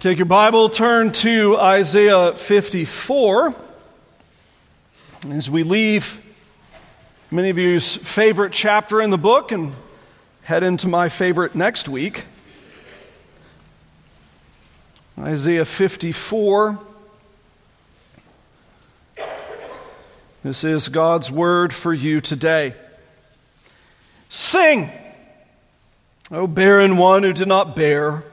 Take your Bible, turn to Isaiah 54. As we leave many of you's favorite chapter in the book and head into my favorite next week, Isaiah 54. This is God's word for you today. Sing, O barren one who did not bear.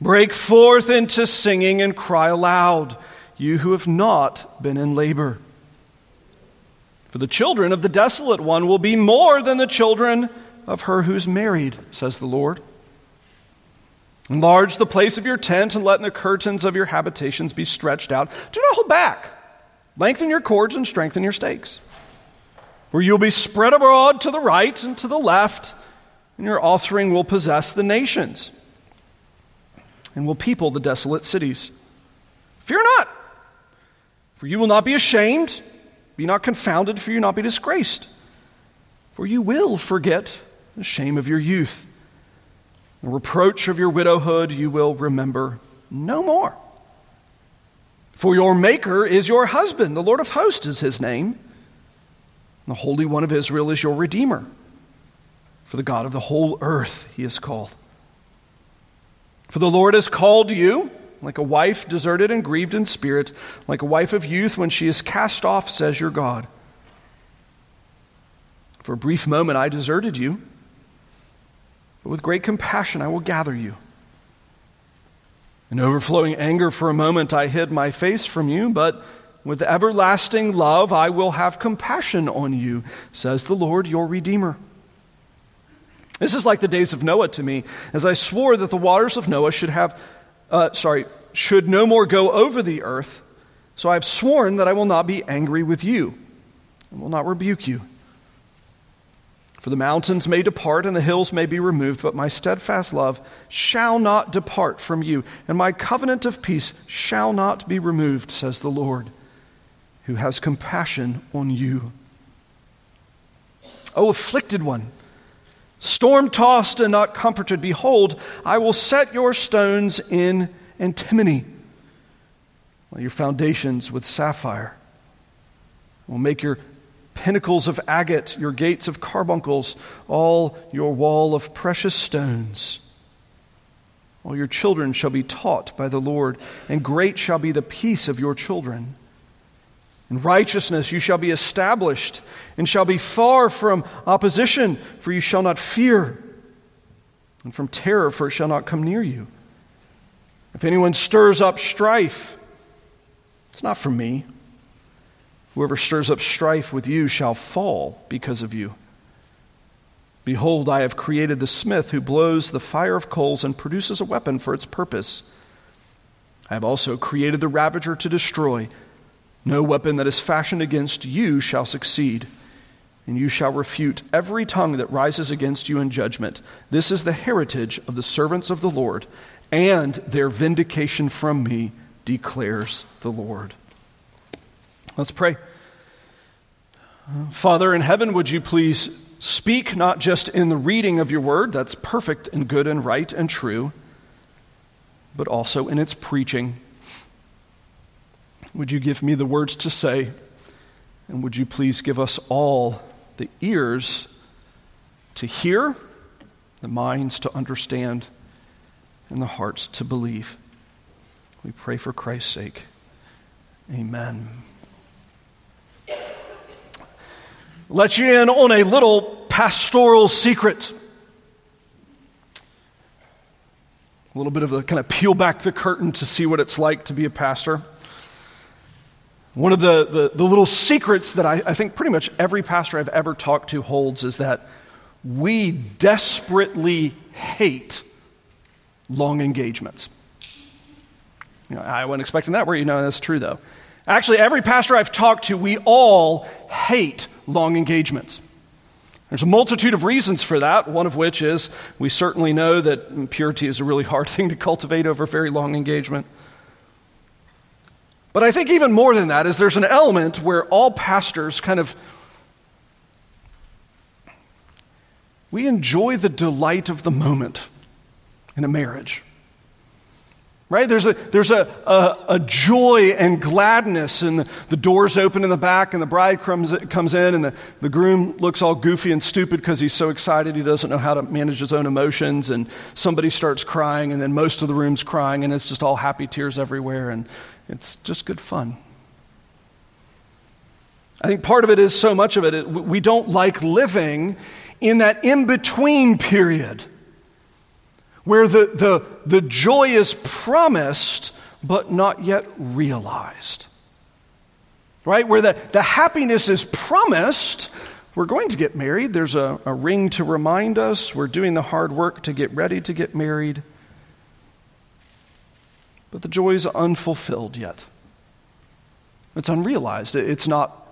Break forth into singing and cry aloud, you who have not been in labor. For the children of the desolate one will be more than the children of her who's married, says the Lord. Enlarge the place of your tent and let the curtains of your habitations be stretched out. Do not hold back. Lengthen your cords and strengthen your stakes. For you'll be spread abroad to the right and to the left, and your offspring will possess the nations and will people the desolate cities. Fear not, for you will not be ashamed. Be not confounded, for you will not be disgraced. For you will forget the shame of your youth. The reproach of your widowhood you will remember no more. For your Maker is your husband, the Lord of hosts is his name. The Holy One of Israel is your Redeemer. For the God of the whole earth he is called. For the Lord has called you, like a wife deserted and grieved in spirit, like a wife of youth when she is cast off, says your God. For a brief moment I deserted you, but with great compassion I will gather you. In overflowing anger for a moment I hid my face from you, but with everlasting love I will have compassion on you, says the Lord your Redeemer. This is like the days of Noah to me, as I swore that the waters of Noah should have, uh, sorry, should no more go over the earth. So I have sworn that I will not be angry with you and will not rebuke you. For the mountains may depart and the hills may be removed, but my steadfast love shall not depart from you, and my covenant of peace shall not be removed, says the Lord, who has compassion on you. O afflicted one, Storm tossed and not comforted, behold, I will set your stones in antimony, your foundations with sapphire. I will make your pinnacles of agate, your gates of carbuncles, all your wall of precious stones. All your children shall be taught by the Lord, and great shall be the peace of your children. In righteousness you shall be established, and shall be far from opposition, for you shall not fear, and from terror, for it shall not come near you. If anyone stirs up strife, it's not from me. Whoever stirs up strife with you shall fall because of you. Behold, I have created the smith who blows the fire of coals and produces a weapon for its purpose. I have also created the ravager to destroy. No weapon that is fashioned against you shall succeed, and you shall refute every tongue that rises against you in judgment. This is the heritage of the servants of the Lord, and their vindication from me, declares the Lord. Let's pray. Father in heaven, would you please speak not just in the reading of your word, that's perfect and good and right and true, but also in its preaching. Would you give me the words to say? And would you please give us all the ears to hear, the minds to understand, and the hearts to believe? We pray for Christ's sake. Amen. Let you in on a little pastoral secret. A little bit of a kind of peel back the curtain to see what it's like to be a pastor. One of the, the, the little secrets that I, I think pretty much every pastor I've ever talked to holds is that we desperately hate long engagements. You know, I wasn't expecting that where you know that's true though. Actually, every pastor I've talked to, we all hate long engagements. There's a multitude of reasons for that, one of which is we certainly know that purity is a really hard thing to cultivate over a very long engagement. But I think even more than that is there's an element where all pastors kind of we enjoy the delight of the moment in a marriage. Right? There's a, there's a, a, a, joy and gladness, and the, doors open in the back, and the bride comes, comes in, and the, the groom looks all goofy and stupid because he's so excited he doesn't know how to manage his own emotions, and somebody starts crying, and then most of the room's crying, and it's just all happy tears everywhere, and it's just good fun. I think part of it is so much of it, we don't like living in that in between period where the, the, the joy is promised but not yet realized. Right? Where the, the happiness is promised. We're going to get married. There's a, a ring to remind us. We're doing the hard work to get ready to get married. But the joy is unfulfilled yet. It's unrealized. It's not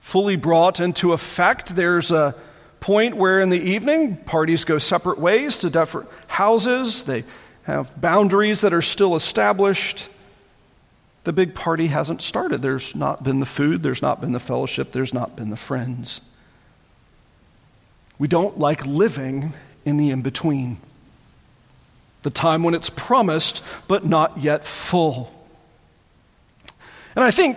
fully brought into effect. There's a point where in the evening parties go separate ways to different houses. They have boundaries that are still established. The big party hasn't started. There's not been the food, there's not been the fellowship, there's not been the friends. We don't like living in the in between. The time when it's promised but not yet full. And I think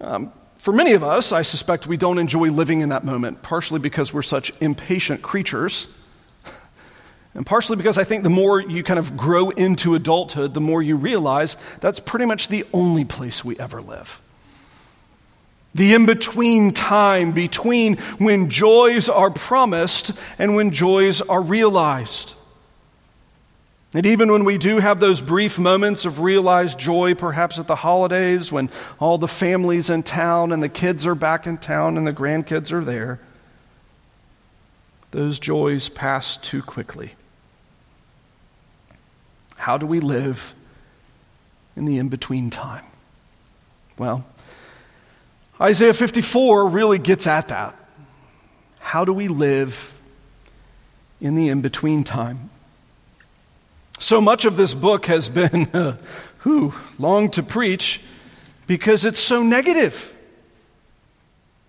um, for many of us, I suspect we don't enjoy living in that moment, partially because we're such impatient creatures. And partially because I think the more you kind of grow into adulthood, the more you realize that's pretty much the only place we ever live. The in between time between when joys are promised and when joys are realized. And even when we do have those brief moments of realized joy, perhaps at the holidays when all the family's in town and the kids are back in town and the grandkids are there, those joys pass too quickly. How do we live in the in between time? Well, Isaiah 54 really gets at that. How do we live in the in between time? So much of this book has been uh, whew, long to preach because it's so negative.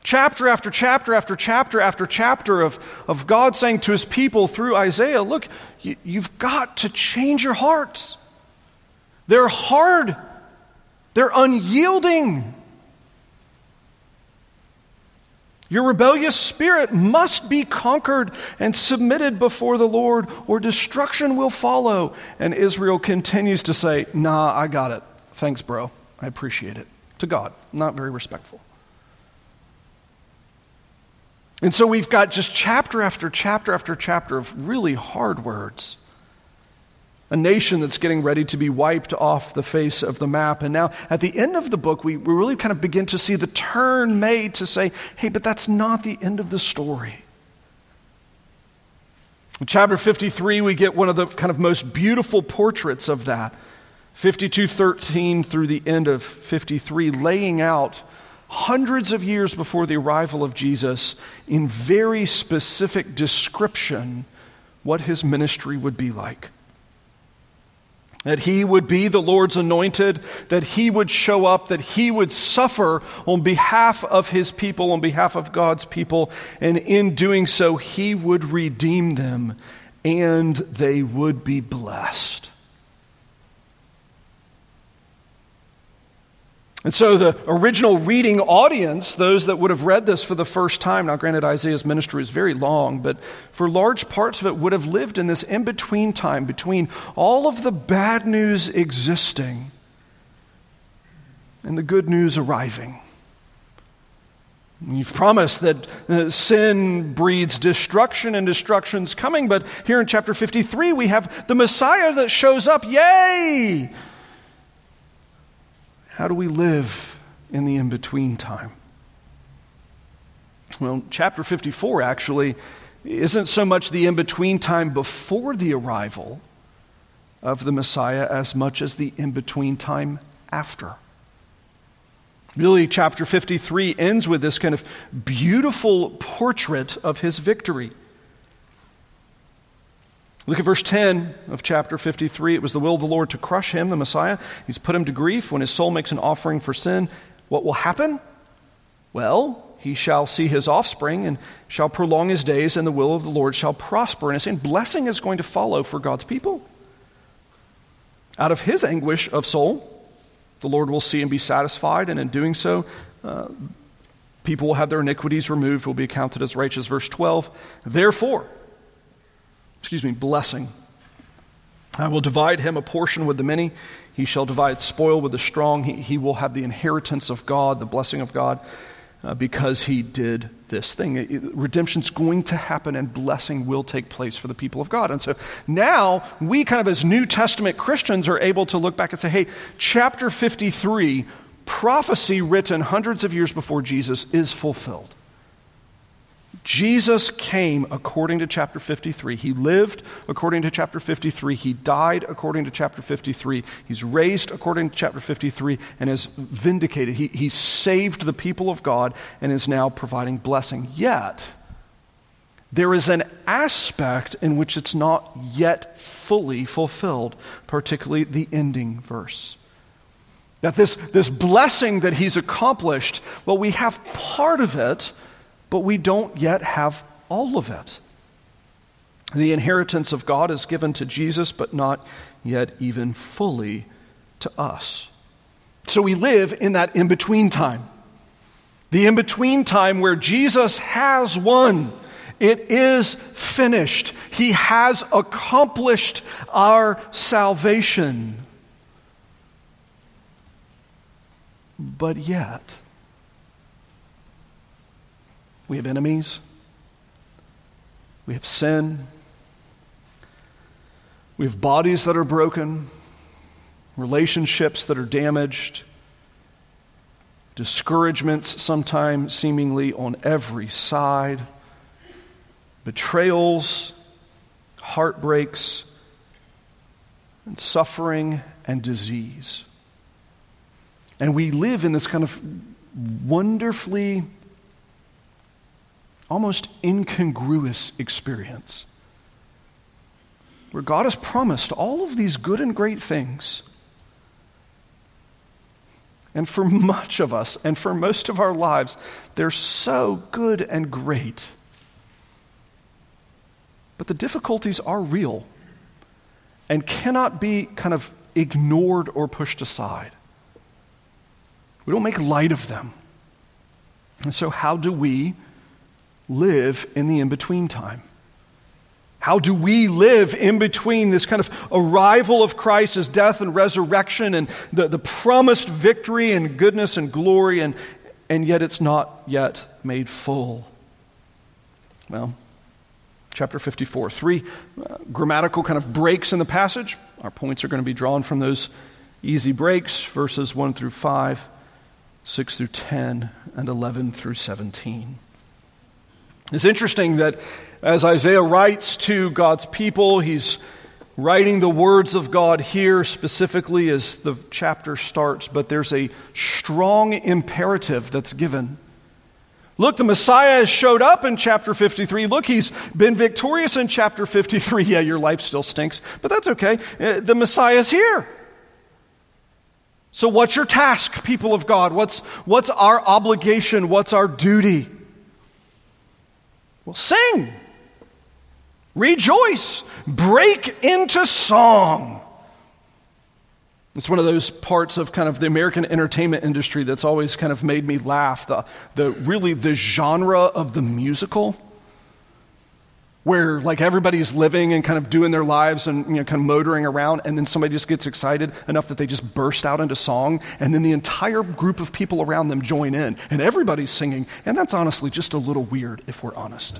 Chapter after chapter after chapter after chapter of, of God saying to his people through Isaiah, look, you, you've got to change your hearts. They're hard, they're unyielding. Your rebellious spirit must be conquered and submitted before the Lord, or destruction will follow. And Israel continues to say, Nah, I got it. Thanks, bro. I appreciate it. To God. Not very respectful. And so we've got just chapter after chapter after chapter of really hard words a nation that's getting ready to be wiped off the face of the map. And now, at the end of the book, we, we really kind of begin to see the turn made to say, hey, but that's not the end of the story. In chapter 53, we get one of the kind of most beautiful portraits of that. 52:13 through the end of 53 laying out hundreds of years before the arrival of Jesus in very specific description what his ministry would be like that he would be the Lord's anointed, that he would show up, that he would suffer on behalf of his people, on behalf of God's people, and in doing so, he would redeem them and they would be blessed. And so the original reading audience, those that would have read this for the first time, now granted Isaiah's ministry is very long, but for large parts of it would have lived in this in between time between all of the bad news existing and the good news arriving. You've promised that uh, sin breeds destruction and destruction's coming, but here in chapter 53 we have the Messiah that shows up. Yay! How do we live in the in between time? Well, chapter 54 actually isn't so much the in between time before the arrival of the Messiah as much as the in between time after. Really, chapter 53 ends with this kind of beautiful portrait of his victory. Look at verse 10 of chapter 53. It was the will of the Lord to crush him, the Messiah. He's put him to grief when his soul makes an offering for sin. What will happen? Well, he shall see his offspring and shall prolong his days, and the will of the Lord shall prosper. And it's saying blessing is going to follow for God's people. Out of his anguish of soul, the Lord will see and be satisfied, and in doing so, uh, people will have their iniquities removed, will be accounted as righteous. Verse 12, therefore, excuse me, blessing. I will divide him a portion with the many. He shall divide spoil with the strong. He, he will have the inheritance of God, the blessing of God, uh, because he did this thing. It, redemption's going to happen and blessing will take place for the people of God. And so now we, kind of as New Testament Christians, are able to look back and say, hey, chapter 53, prophecy written hundreds of years before Jesus, is fulfilled. Jesus came according to chapter 53. He lived according to chapter 53. He died according to chapter 53. He's raised according to chapter 53 and is vindicated. He, he saved the people of God and is now providing blessing. Yet, there is an aspect in which it's not yet fully fulfilled, particularly the ending verse. That this, this blessing that he's accomplished, well, we have part of it but we don't yet have all of it. The inheritance of God is given to Jesus, but not yet even fully to us. So we live in that in between time. The in between time where Jesus has won. It is finished. He has accomplished our salvation. But yet, we have enemies. We have sin. We have bodies that are broken, relationships that are damaged, discouragements sometimes seemingly on every side, betrayals, heartbreaks, and suffering and disease. And we live in this kind of wonderfully almost incongruous experience where God has promised all of these good and great things. And for much of us, and for most of our lives, they're so good and great. But the difficulties are real and cannot be kind of ignored or pushed aside. We don't make light of them. And so, how do we live in the in between time? How do we live in between this kind of arrival of Christ, death and resurrection, and the, the promised victory and goodness and glory, and, and yet it's not yet made full? Well, chapter 54. Three uh, grammatical kind of breaks in the passage. Our points are going to be drawn from those easy breaks verses 1 through 5, 6 through 10, and 11 through 17. It's interesting that as Isaiah writes to God's people, he's writing the words of God here specifically as the chapter starts, but there's a strong imperative that's given. Look, the Messiah has showed up in chapter 53. Look, he's been victorious in chapter 53. Yeah, your life still stinks, but that's okay. Uh, the Messiah's here. So, what's your task, people of God? What's, what's our obligation? What's our duty? Well, sing, rejoice, break into song. It's one of those parts of kind of the American entertainment industry that's always kind of made me laugh. The, the really the genre of the musical where like everybody's living and kind of doing their lives and you know kind of motoring around and then somebody just gets excited enough that they just burst out into song and then the entire group of people around them join in and everybody's singing and that's honestly just a little weird if we're honest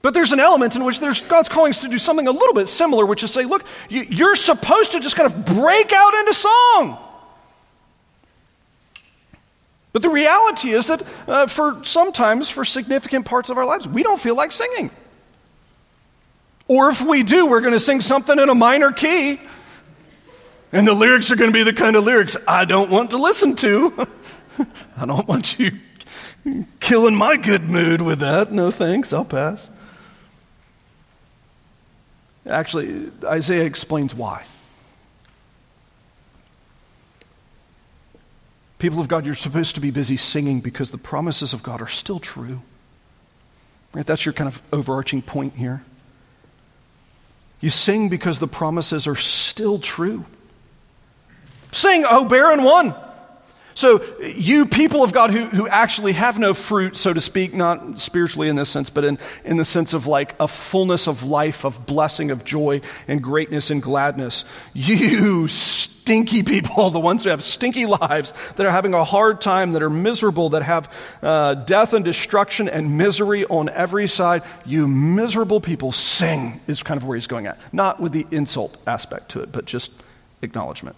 but there's an element in which there's God's calling us to do something a little bit similar, which is say, look, you're supposed to just kind of break out into song. But the reality is that uh, for sometimes, for significant parts of our lives, we don't feel like singing. Or if we do, we're going to sing something in a minor key. And the lyrics are going to be the kind of lyrics I don't want to listen to. I don't want you killing my good mood with that. No thanks, I'll pass. Actually, Isaiah explains why. People of God, you're supposed to be busy singing because the promises of God are still true. Right? That's your kind of overarching point here. You sing because the promises are still true. Sing, O barren one. So, you people of God who, who actually have no fruit, so to speak, not spiritually in this sense, but in, in the sense of like a fullness of life, of blessing, of joy, and greatness and gladness, you stinky people, the ones who have stinky lives, that are having a hard time, that are miserable, that have uh, death and destruction and misery on every side, you miserable people, sing, is kind of where he's going at. Not with the insult aspect to it, but just acknowledgement.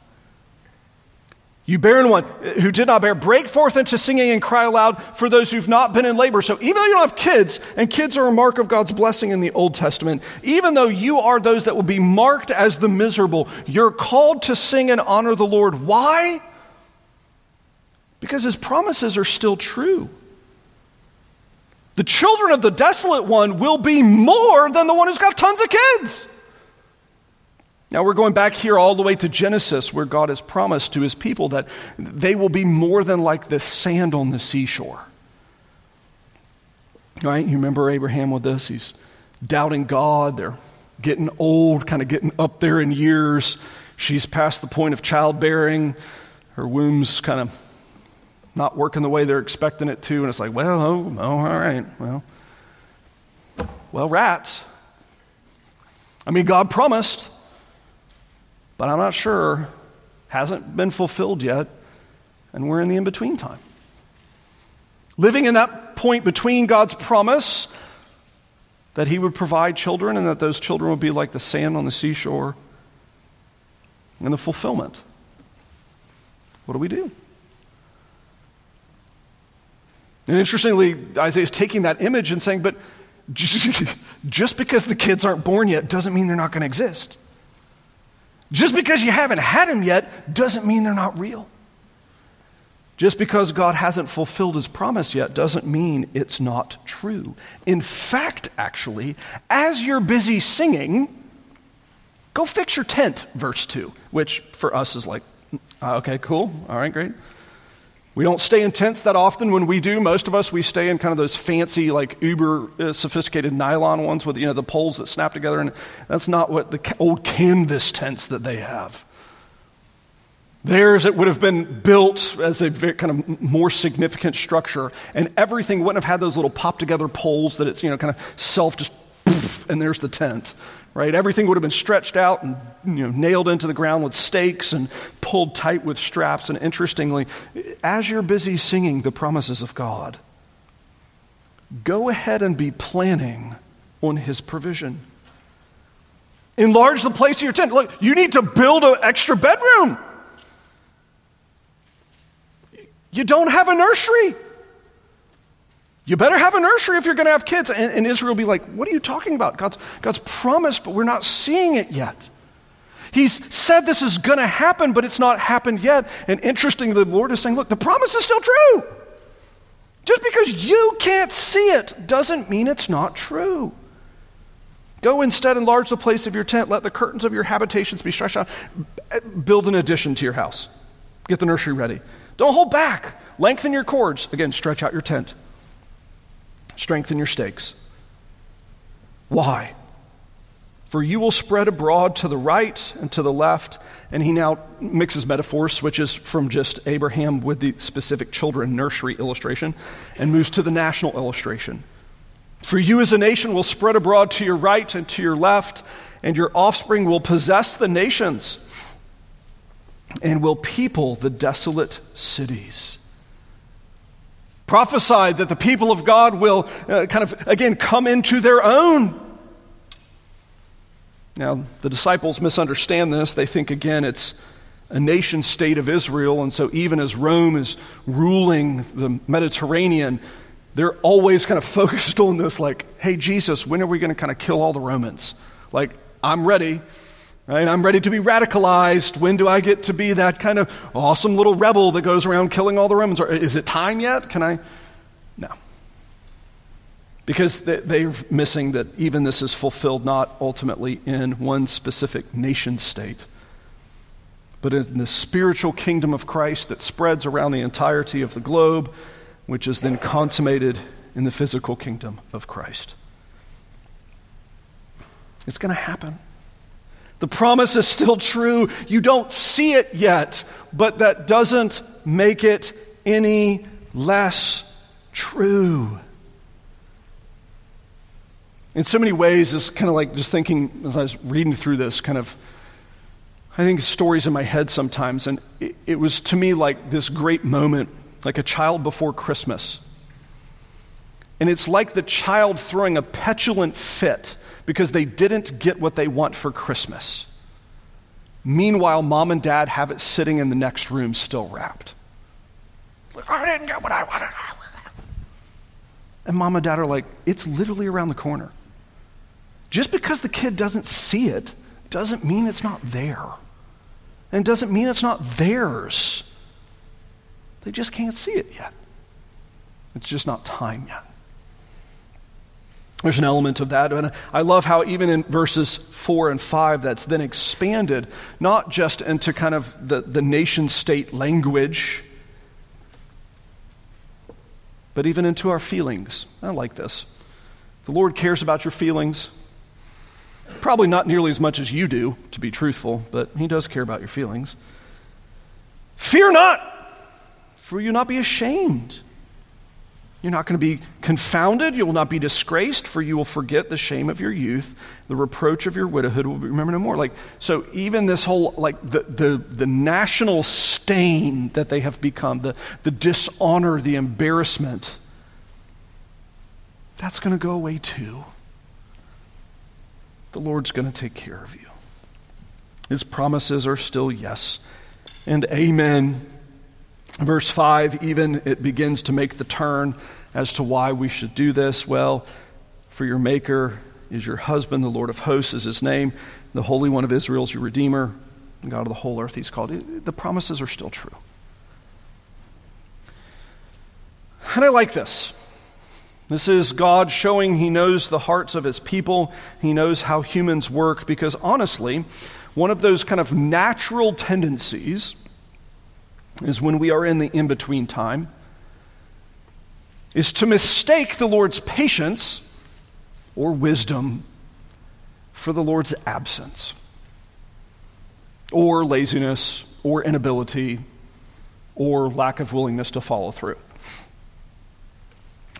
You barren one uh, who did not bear, break forth into singing and cry aloud for those who've not been in labor. So even though you don't have kids, and kids are a mark of God's blessing in the Old Testament, even though you are those that will be marked as the miserable, you're called to sing and honor the Lord. Why? Because his promises are still true. The children of the desolate one will be more than the one who's got tons of kids. Now we're going back here all the way to Genesis, where God has promised to his people that they will be more than like the sand on the seashore. Right? You remember Abraham with this? He's doubting God. They're getting old, kind of getting up there in years. She's past the point of childbearing. Her womb's kind of not working the way they're expecting it to. And it's like, well, oh, oh all right. Well, well, rats. I mean, God promised but I'm not sure, hasn't been fulfilled yet, and we're in the in between time. Living in that point between God's promise that He would provide children and that those children would be like the sand on the seashore, and the fulfillment. What do we do? And interestingly, Isaiah is taking that image and saying, but just because the kids aren't born yet doesn't mean they're not going to exist. Just because you haven't had them yet doesn't mean they're not real. Just because God hasn't fulfilled his promise yet doesn't mean it's not true. In fact, actually, as you're busy singing, go fix your tent, verse 2, which for us is like, uh, okay, cool, all right, great. We don't stay in tents that often. When we do, most of us, we stay in kind of those fancy, like uber uh, sophisticated nylon ones with, you know, the poles that snap together. And that's not what the ca- old canvas tents that they have. Theirs, it would have been built as a kind of more significant structure, and everything wouldn't have had those little pop together poles that it's, you know, kind of self just, and there's the tent right? Everything would have been stretched out and you know, nailed into the ground with stakes and pulled tight with straps. And interestingly, as you're busy singing the promises of God, go ahead and be planning on His provision. Enlarge the place of your tent. Look, you need to build an extra bedroom. You don't have a nursery. You better have a nursery if you're going to have kids. And, and Israel will be like, What are you talking about? God's, God's promised, but we're not seeing it yet. He's said this is going to happen, but it's not happened yet. And interestingly, the Lord is saying, Look, the promise is still true. Just because you can't see it doesn't mean it's not true. Go instead enlarge the place of your tent. Let the curtains of your habitations be stretched out. Build an addition to your house. Get the nursery ready. Don't hold back. Lengthen your cords. Again, stretch out your tent strengthen your stakes. Why? For you will spread abroad to the right and to the left. And he now mixes metaphors, switches from just Abraham with the specific children nursery illustration, and moves to the national illustration. For you as a nation will spread abroad to your right and to your left, and your offspring will possess the nations and will people the desolate cities prophesied that the people of God will uh, kind of, again, come into their own. Now, the disciples misunderstand this. They think, again, it's a nation state of Israel. And so, even as Rome is ruling the Mediterranean, they're always kind of focused on this like, hey, Jesus, when are we going to kind of kill all the Romans? Like, I'm ready. Right? I'm ready to be radicalized. When do I get to be that kind of awesome little rebel that goes around killing all the Romans? Or is it time yet? Can I? No. Because they're missing that even this is fulfilled not ultimately in one specific nation state, but in the spiritual kingdom of Christ that spreads around the entirety of the globe, which is then consummated in the physical kingdom of Christ. It's going to happen. The promise is still true. You don't see it yet, but that doesn't make it any less true. In so many ways, it's kind of like just thinking as I was reading through this, kind of, I think stories in my head sometimes, and it, it was to me like this great moment, like a child before Christmas. And it's like the child throwing a petulant fit because they didn't get what they want for Christmas. Meanwhile, mom and dad have it sitting in the next room still wrapped. Like, I didn't get what I wanted. And mom and dad are like, it's literally around the corner. Just because the kid doesn't see it doesn't mean it's not there. And doesn't mean it's not theirs. They just can't see it yet. It's just not time yet. There's an element of that. And I love how, even in verses 4 and 5, that's then expanded, not just into kind of the, the nation state language, but even into our feelings. I like this. The Lord cares about your feelings. Probably not nearly as much as you do, to be truthful, but He does care about your feelings. Fear not, for you not be ashamed. You're not going to be confounded. You will not be disgraced, for you will forget the shame of your youth. The reproach of your widowhood will be remembered no more. Like, so even this whole, like, the, the, the national stain that they have become, the, the dishonor, the embarrassment, that's going to go away too. The Lord's going to take care of you. His promises are still yes and amen. Verse 5, even it begins to make the turn as to why we should do this. Well, for your Maker is your husband, the Lord of hosts is his name, the Holy One of Israel is your Redeemer, the God of the whole earth, he's called. The promises are still true. And I like this. This is God showing He knows the hearts of His people. He knows how humans work because honestly, one of those kind of natural tendencies is when we are in the in between time, is to mistake the Lord's patience or wisdom for the Lord's absence or laziness or inability or lack of willingness to follow through.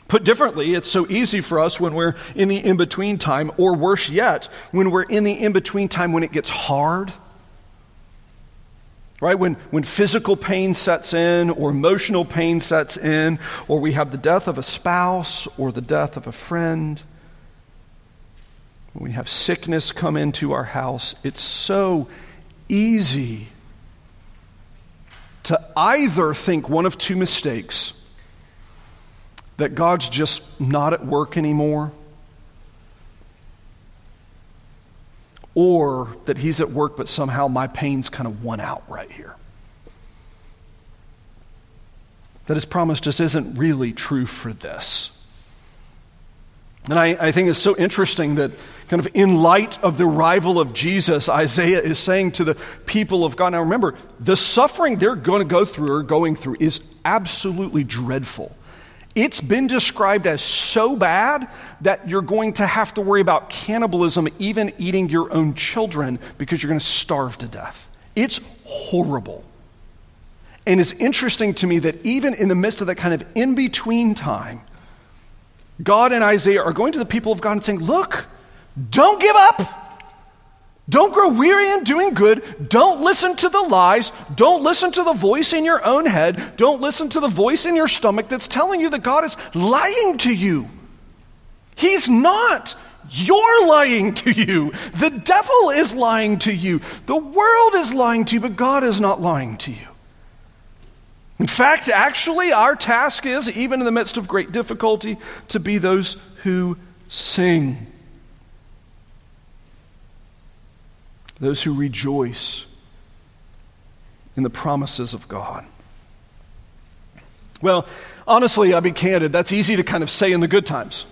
Put differently, it's so easy for us when we're in the in between time, or worse yet, when we're in the in between time when it gets hard Right? When, when physical pain sets in, or emotional pain sets in, or we have the death of a spouse, or the death of a friend, when we have sickness come into our house, it's so easy to either think one of two mistakes that God's just not at work anymore, or that he's at work, but somehow my pain's kind of won out right here. That his promise just isn't really true for this. And I, I, think it's so interesting that, kind of in light of the arrival of Jesus, Isaiah is saying to the people of God. Now remember, the suffering they're going to go through or going through is absolutely dreadful. It's been described as so bad that you're going to have to worry about cannibalism, even eating your own children, because you're going to starve to death. It's horrible. And it's interesting to me that even in the midst of that kind of in between time, God and Isaiah are going to the people of God and saying, Look, don't give up. Don't grow weary in doing good. Don't listen to the lies. Don't listen to the voice in your own head. Don't listen to the voice in your stomach that's telling you that God is lying to you. He's not. You're lying to you. The devil is lying to you. The world is lying to you, but God is not lying to you. In fact, actually, our task is, even in the midst of great difficulty, to be those who sing. Those who rejoice in the promises of God. Well, honestly, I'll be candid. That's easy to kind of say in the good times.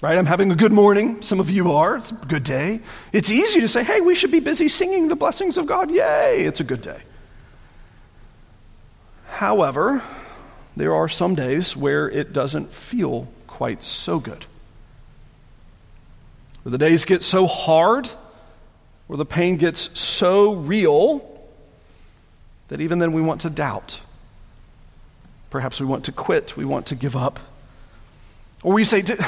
Right? I'm having a good morning. Some of you are. It's a good day. It's easy to say, hey, we should be busy singing the blessings of God. Yay, it's a good day. However, there are some days where it doesn't feel quite so good. Where the days get so hard where the pain gets so real that even then we want to doubt. Perhaps we want to quit, we want to give up. Or we say, did,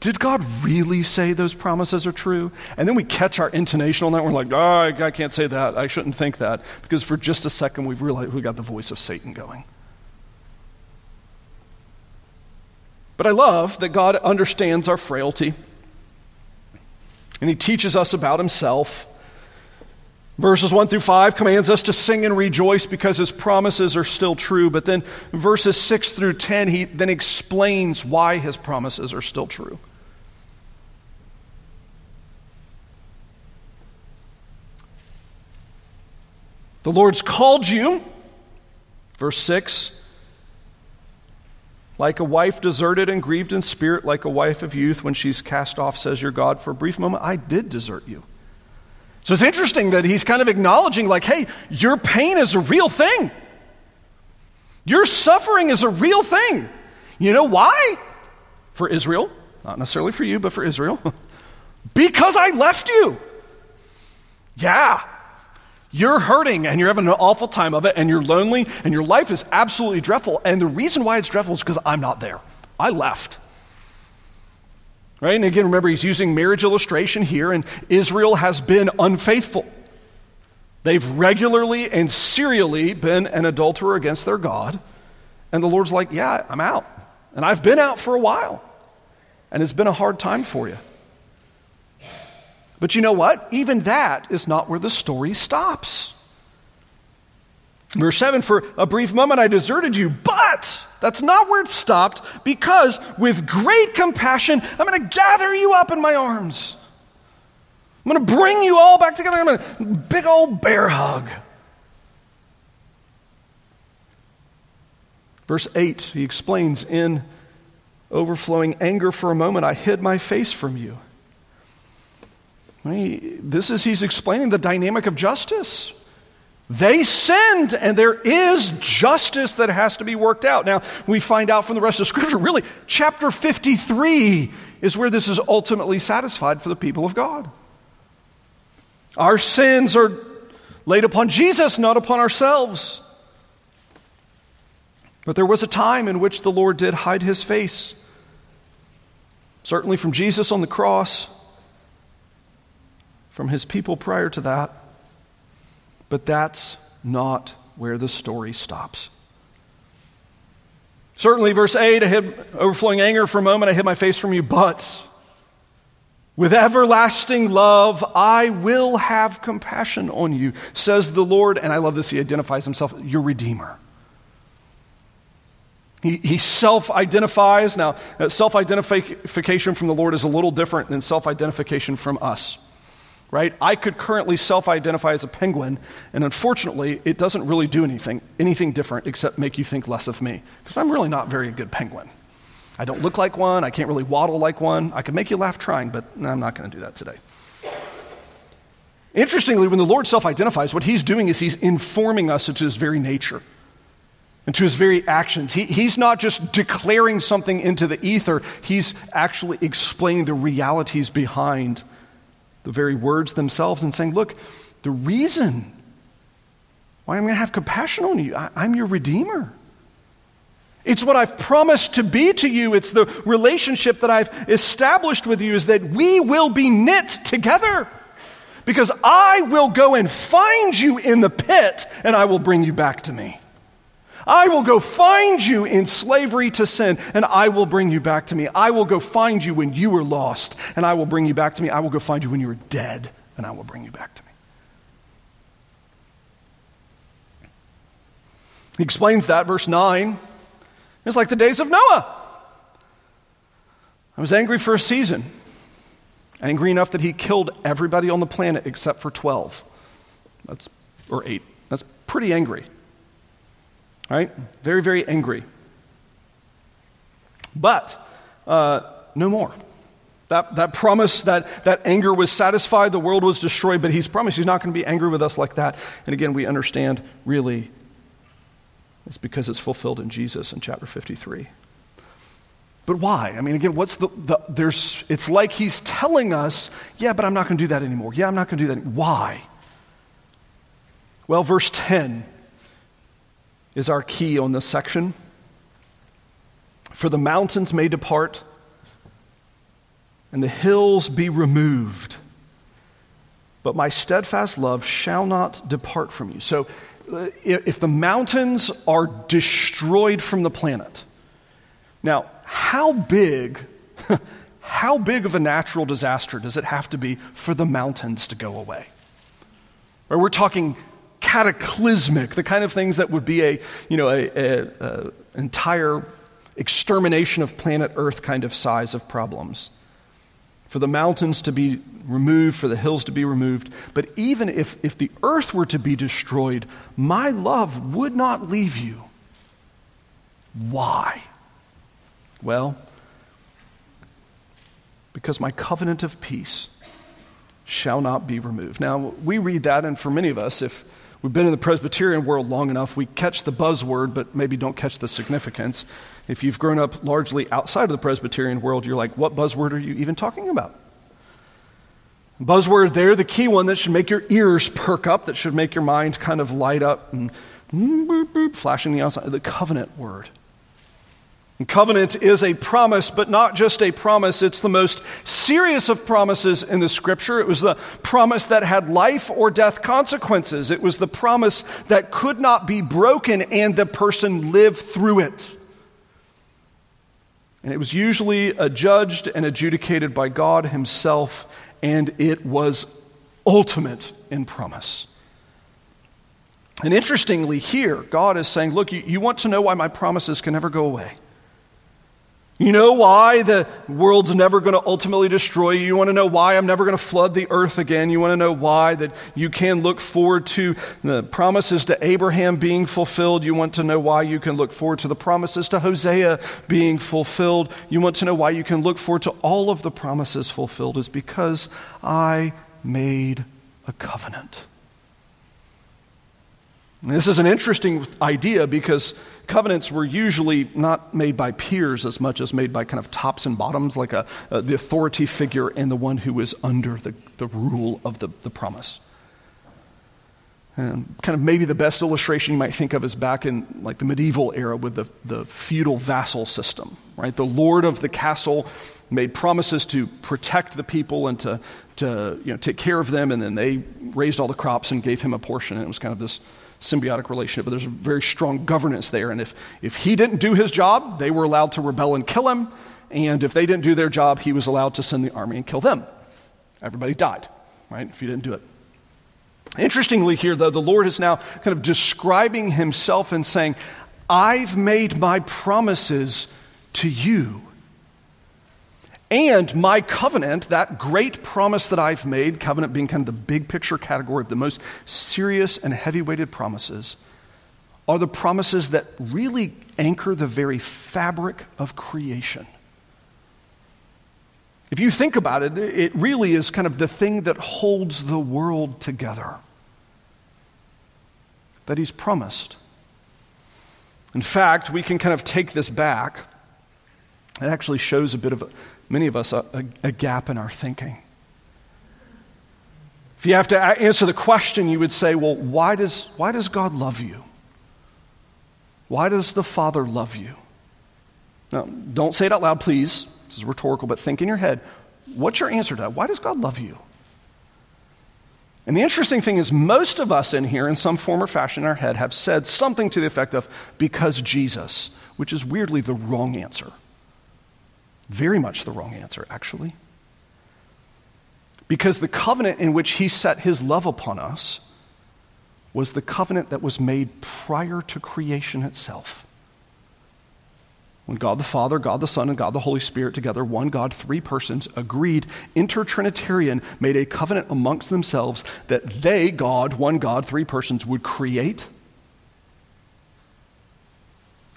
did God really say those promises are true? And then we catch our intonation on that. We're like, oh, I, I can't say that. I shouldn't think that. Because for just a second, we've realized we got the voice of Satan going. But I love that God understands our frailty. And he teaches us about himself. Verses 1 through 5 commands us to sing and rejoice because his promises are still true. But then verses 6 through 10, he then explains why his promises are still true. The Lord's called you, verse 6, like a wife deserted and grieved in spirit, like a wife of youth when she's cast off, says your God. For a brief moment, I did desert you. So it's interesting that he's kind of acknowledging, like, hey, your pain is a real thing. Your suffering is a real thing. You know why? For Israel, not necessarily for you, but for Israel. because I left you. Yeah. You're hurting and you're having an awful time of it and you're lonely and your life is absolutely dreadful. And the reason why it's dreadful is because I'm not there. I left. Right? And again, remember, he's using marriage illustration here, and Israel has been unfaithful. They've regularly and serially been an adulterer against their God. And the Lord's like, Yeah, I'm out. And I've been out for a while. And it's been a hard time for you. But you know what? Even that is not where the story stops. Verse 7 For a brief moment I deserted you, but that's not where it stopped, because with great compassion, I'm going to gather you up in my arms. I'm going to bring you all back together. I'm going to big old bear hug. Verse 8, he explains in overflowing anger for a moment, I hid my face from you. This is, he's explaining the dynamic of justice. They sinned, and there is justice that has to be worked out. Now, we find out from the rest of Scripture, really, chapter 53 is where this is ultimately satisfied for the people of God. Our sins are laid upon Jesus, not upon ourselves. But there was a time in which the Lord did hide his face, certainly from Jesus on the cross, from his people prior to that. But that's not where the story stops. Certainly, verse 8, I hid overflowing anger for a moment, I hid my face from you, but with everlasting love, I will have compassion on you, says the Lord. And I love this, he identifies himself, your Redeemer. He, he self identifies. Now, uh, self identification from the Lord is a little different than self identification from us right? I could currently self identify as a penguin, and unfortunately, it doesn't really do anything, anything different except make you think less of me, because I'm really not very good penguin. I don't look like one, I can't really waddle like one. I could make you laugh trying, but I'm not going to do that today. Interestingly, when the Lord self identifies, what he's doing is he's informing us into his very nature and to his very actions. He, he's not just declaring something into the ether, he's actually explaining the realities behind the very words themselves and saying, Look, the reason why I'm going to have compassion on you, I, I'm your Redeemer. It's what I've promised to be to you. It's the relationship that I've established with you is that we will be knit together. Because I will go and find you in the pit and I will bring you back to me. I will go find you in slavery to sin, and I will bring you back to me. I will go find you when you were lost, and I will bring you back to me. I will go find you when you were dead, and I will bring you back to me. He explains that, verse 9. It's like the days of Noah. I was angry for a season, angry enough that he killed everybody on the planet except for 12. That's, or 8. That's pretty angry. Right? Very, very angry. But uh, no more. That, that promise, that, that anger was satisfied, the world was destroyed, but he's promised he's not going to be angry with us like that. And again, we understand really it's because it's fulfilled in Jesus in chapter 53. But why? I mean, again, what's the, the there's, it's like he's telling us, yeah, but I'm not going to do that anymore. Yeah, I'm not going to do that. Why? Well, verse 10 is our key on this section. For the mountains may depart and the hills be removed, but my steadfast love shall not depart from you. So, uh, if the mountains are destroyed from the planet, now, how big, how big of a natural disaster does it have to be for the mountains to go away? Or we're talking cataclysmic, the kind of things that would be a, you know, a, a, a entire extermination of planet Earth kind of size of problems. For the mountains to be removed, for the hills to be removed. But even if, if the earth were to be destroyed, my love would not leave you. Why? Well, because my covenant of peace shall not be removed. Now, we read that, and for many of us, if we've been in the Presbyterian world long enough, we catch the buzzword, but maybe don't catch the significance. If you've grown up largely outside of the Presbyterian world, you're like, what buzzword are you even talking about? Buzzword there, the key one that should make your ears perk up, that should make your mind kind of light up and mm, boop, flashing the outside, the covenant word. And covenant is a promise, but not just a promise. It's the most serious of promises in the scripture. It was the promise that had life or death consequences. It was the promise that could not be broken and the person lived through it. And it was usually adjudged and adjudicated by God Himself, and it was ultimate in promise. And interestingly, here, God is saying, Look, you, you want to know why my promises can never go away. You know why the world's never going to ultimately destroy you. You want to know why I'm never going to flood the earth again. You want to know why that you can look forward to the promises to Abraham being fulfilled. You want to know why you can look forward to the promises to Hosea being fulfilled. You want to know why you can look forward to all of the promises fulfilled is because I made a covenant. This is an interesting idea because covenants were usually not made by peers as much as made by kind of tops and bottoms, like a, a the authority figure and the one who was under the, the rule of the, the promise. And kind of maybe the best illustration you might think of is back in like the medieval era with the, the feudal vassal system, right? The lord of the castle made promises to protect the people and to, to you know, take care of them, and then they raised all the crops and gave him a portion. And it was kind of this symbiotic relationship, but there's a very strong governance there. And if, if he didn't do his job, they were allowed to rebel and kill him. And if they didn't do their job, he was allowed to send the army and kill them. Everybody died, right, if he didn't do it. Interestingly, here, though, the Lord is now kind of describing himself and saying, I've made my promises to you. And my covenant, that great promise that I've made, covenant being kind of the big picture category of the most serious and heavy weighted promises, are the promises that really anchor the very fabric of creation. If you think about it, it really is kind of the thing that holds the world together that He's promised. In fact, we can kind of take this back. It actually shows a bit of a, many of us, a, a, a gap in our thinking. If you have to answer the question, you would say, well, why does, why does God love you? Why does the Father love you? Now, don't say it out loud, please. This is rhetorical, but think in your head what's your answer to that? Why does God love you? And the interesting thing is, most of us in here, in some form or fashion in our head, have said something to the effect of, because Jesus, which is weirdly the wrong answer. Very much the wrong answer, actually. Because the covenant in which he set his love upon us was the covenant that was made prior to creation itself. When God the Father, God the Son, and God the Holy Spirit together, one God, three persons, agreed, intertrinitarian, made a covenant amongst themselves that they, God, one God, three persons, would create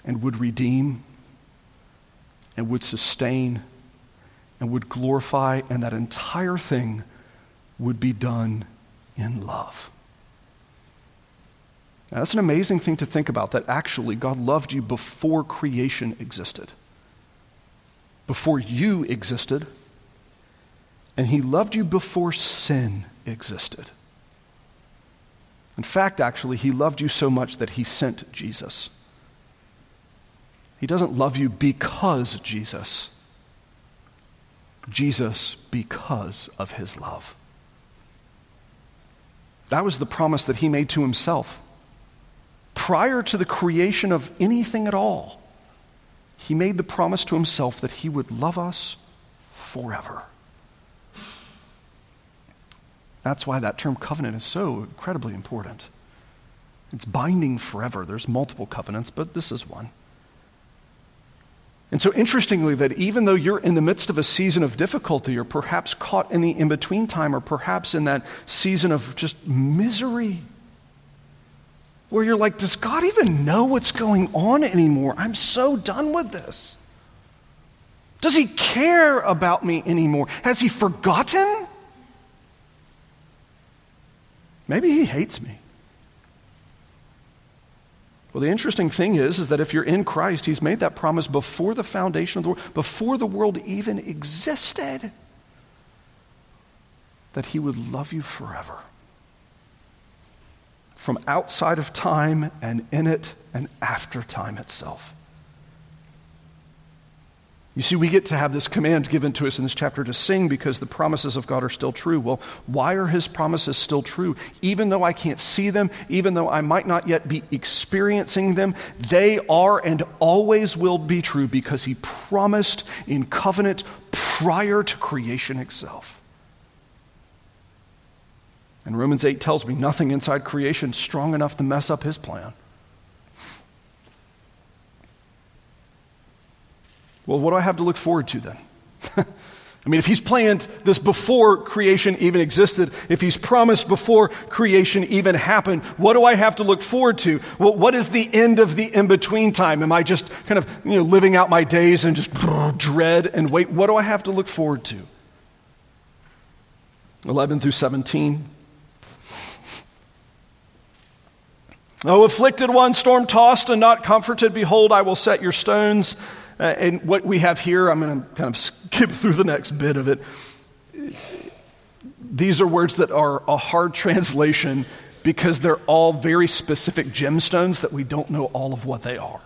and would redeem and would sustain and would glorify, and that entire thing would be done in love. Now, that's an amazing thing to think about that actually God loved you before creation existed. before you existed, and he loved you before sin existed. In fact, actually, he loved you so much that he sent Jesus. He doesn't love you because Jesus, Jesus because of his love. That was the promise that he made to himself. Prior to the creation of anything at all, he made the promise to himself that he would love us forever. That's why that term covenant is so incredibly important. It's binding forever. There's multiple covenants, but this is one. And so, interestingly, that even though you're in the midst of a season of difficulty, or perhaps caught in the in between time, or perhaps in that season of just misery, where you're like, does God even know what's going on anymore? I'm so done with this. Does he care about me anymore? Has he forgotten? Maybe he hates me. Well, the interesting thing is, is that if you're in Christ, he's made that promise before the foundation of the world, before the world even existed, that he would love you forever. From outside of time and in it and after time itself. You see, we get to have this command given to us in this chapter to sing because the promises of God are still true. Well, why are his promises still true? Even though I can't see them, even though I might not yet be experiencing them, they are and always will be true because he promised in covenant prior to creation itself. And Romans 8 tells me nothing inside creation is strong enough to mess up his plan. Well, what do I have to look forward to then? I mean, if he's planned this before creation even existed, if he's promised before creation even happened, what do I have to look forward to? Well, what is the end of the in between time? Am I just kind of you know, living out my days and just dread and wait? What do I have to look forward to? 11 through 17. O afflicted one, storm tossed and not comforted, behold, I will set your stones uh, and what we have here, I'm going to kind of skip through the next bit of it. These are words that are a hard translation because they're all very specific gemstones that we don't know all of what they are.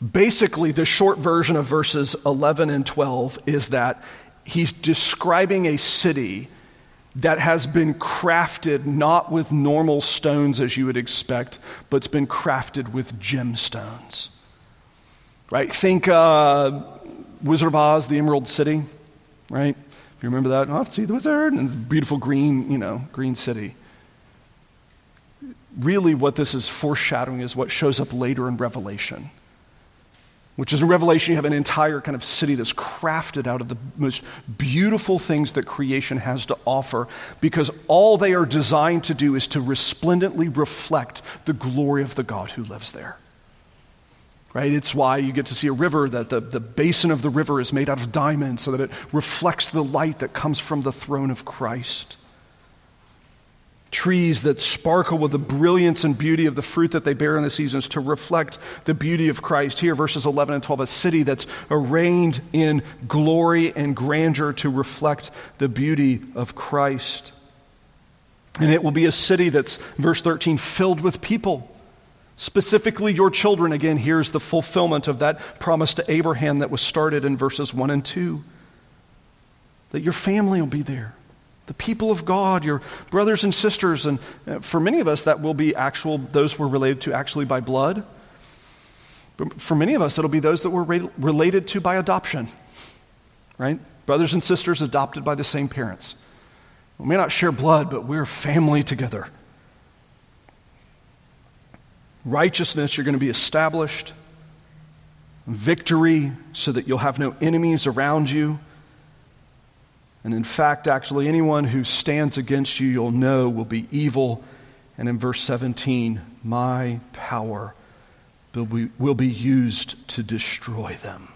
Basically, the short version of verses 11 and 12 is that he's describing a city that has been crafted not with normal stones as you would expect, but it's been crafted with gemstones right? Think uh, Wizard of Oz, the Emerald City, right? If you remember that, oh, see the wizard and the beautiful green, you know, green city. Really, what this is foreshadowing is what shows up later in Revelation. Which is in Revelation, you have an entire kind of city that's crafted out of the most beautiful things that creation has to offer because all they are designed to do is to resplendently reflect the glory of the God who lives there right? It's why you get to see a river that the, the basin of the river is made out of diamonds so that it reflects the light that comes from the throne of Christ. Trees that sparkle with the brilliance and beauty of the fruit that they bear in the seasons to reflect the beauty of Christ. Here, verses 11 and 12, a city that's arraigned in glory and grandeur to reflect the beauty of Christ. And it will be a city that's, verse 13, filled with people Specifically, your children. Again, here's the fulfillment of that promise to Abraham that was started in verses 1 and 2. That your family will be there. The people of God, your brothers and sisters. And uh, for many of us, that will be actual, those we're related to actually by blood. But for many of us, it'll be those that we're re- related to by adoption. Right? Brothers and sisters adopted by the same parents. We may not share blood, but we're family together righteousness, you're going to be established, victory, so that you'll have no enemies around you. And in fact, actually, anyone who stands against you, you'll know will be evil. And in verse 17, my power will be, will be used to destroy them.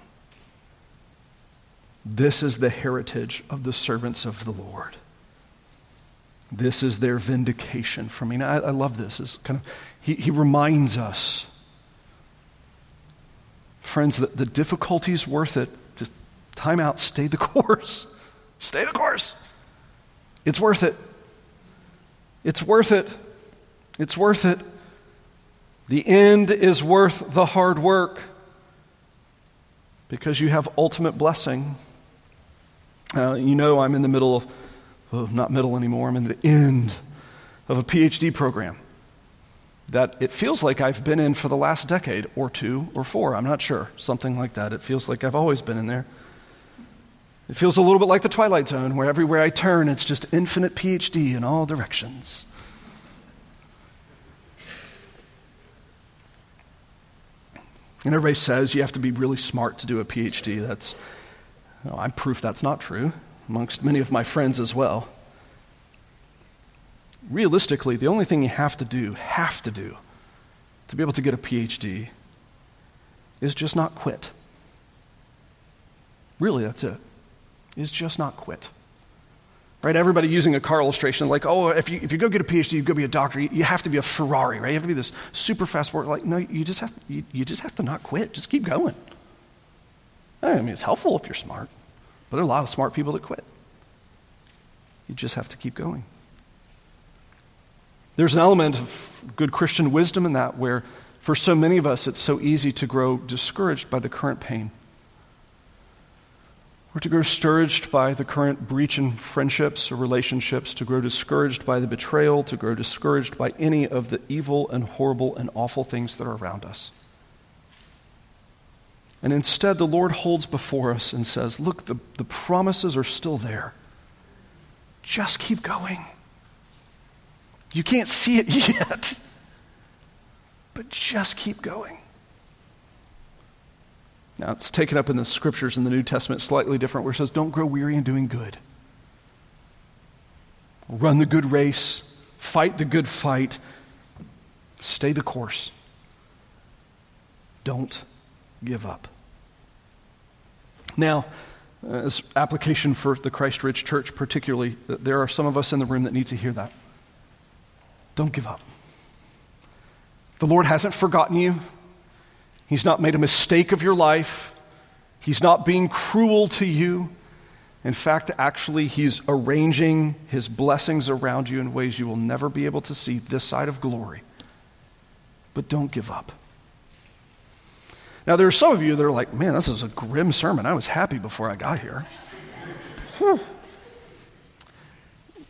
This is the heritage of the servants of the Lord. This is their vindication from me. I, I love this. It's kind of, he, he reminds us, friends, that the difficulty is worth it. Just Time out. Stay the course. Stay the course. It's worth it. It's worth it. It's worth it. The end is worth the hard work because you have ultimate blessing. Uh, you know, I'm in the middle of, well, not middle anymore, I'm in the end of a PhD program that it feels like I've been in for the last decade or two or four. I'm not sure. Something like that. It feels like I've always been in there. It feels a little bit like the Twilight Zone, where everywhere I turn, it's just infinite PhD in all directions. And everybody says you have to be really smart to do a PhD. That's, I'm proof that's not true, amongst many of my friends as well. Realistically, the only thing you have to do, have to do, to be able to get a PhD is just not quit. Really, that's it. Is just not quit. Right? Everybody using a car illustration, like, oh, if you, if you go get a PhD, you go be a doctor, you, you have to be a Ferrari, right? You have to be this super fast worker. Like, no, you just have, you, you just have to not quit. Just keep going. I mean, it's helpful if you're smart, but there are a lot of smart people that quit. You just have to keep going. There's an element of good Christian wisdom in that where, for so many of us, it's so easy to grow discouraged by the current pain or to grow discouraged by the current breach in friendships or relationships, to grow discouraged by the betrayal, to grow discouraged by any of the evil and horrible and awful things that are around us. And instead, the Lord holds before us and says, Look, the, the promises are still there. Just keep going. You can't see it yet, but just keep going. Now, it's taken up in the scriptures in the New Testament slightly different, where it says, Don't grow weary in doing good. Run the good race, fight the good fight, stay the course. Don't give up. Now, as application for the Christ Ridge Church, particularly, there are some of us in the room that need to hear that. Don't give up. The Lord hasn't forgotten you. He's not made a mistake of your life. He's not being cruel to you. In fact, actually, He's arranging His blessings around you in ways you will never be able to see this side of glory. But don't give up. Now, there are some of you that are like, man, this is a grim sermon. I was happy before I got here.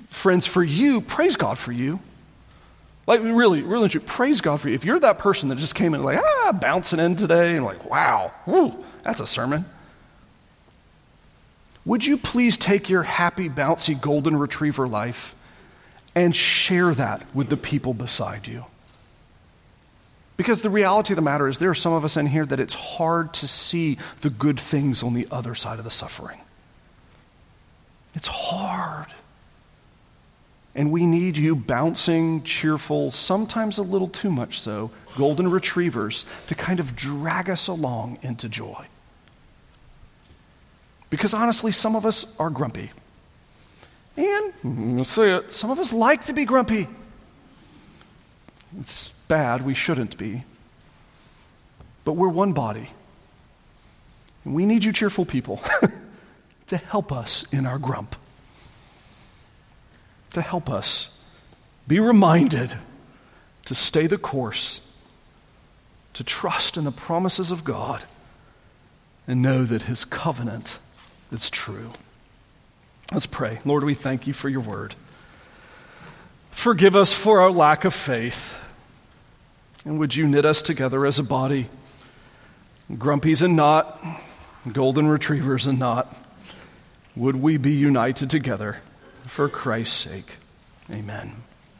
Friends, for you, praise God for you. Like, really, really, praise God for you. If you're that person that just came in like, ah, bouncing in today, and like, wow, that's a sermon. Would you please take your happy, bouncy golden retriever life and share that with the people beside you? Because the reality of the matter is, there are some of us in here that it's hard to see the good things on the other side of the suffering. It's hard. And we need you bouncing, cheerful, sometimes a little too much so, golden retrievers to kind of drag us along into joy. Because honestly, some of us are grumpy. And, mm, I'll say it, some of us like to be grumpy. It's bad, we shouldn't be. But we're one body. And we need you, cheerful people, to help us in our grump to help us be reminded to stay the course, to trust in the promises of God, and know that His covenant is true. Let's pray. Lord, we thank you for your word. Forgive us for our lack of faith. And would you knit us together as a body? Grumpies and not, golden retrievers and not. Would we be united together? For Christ's sake. Amen.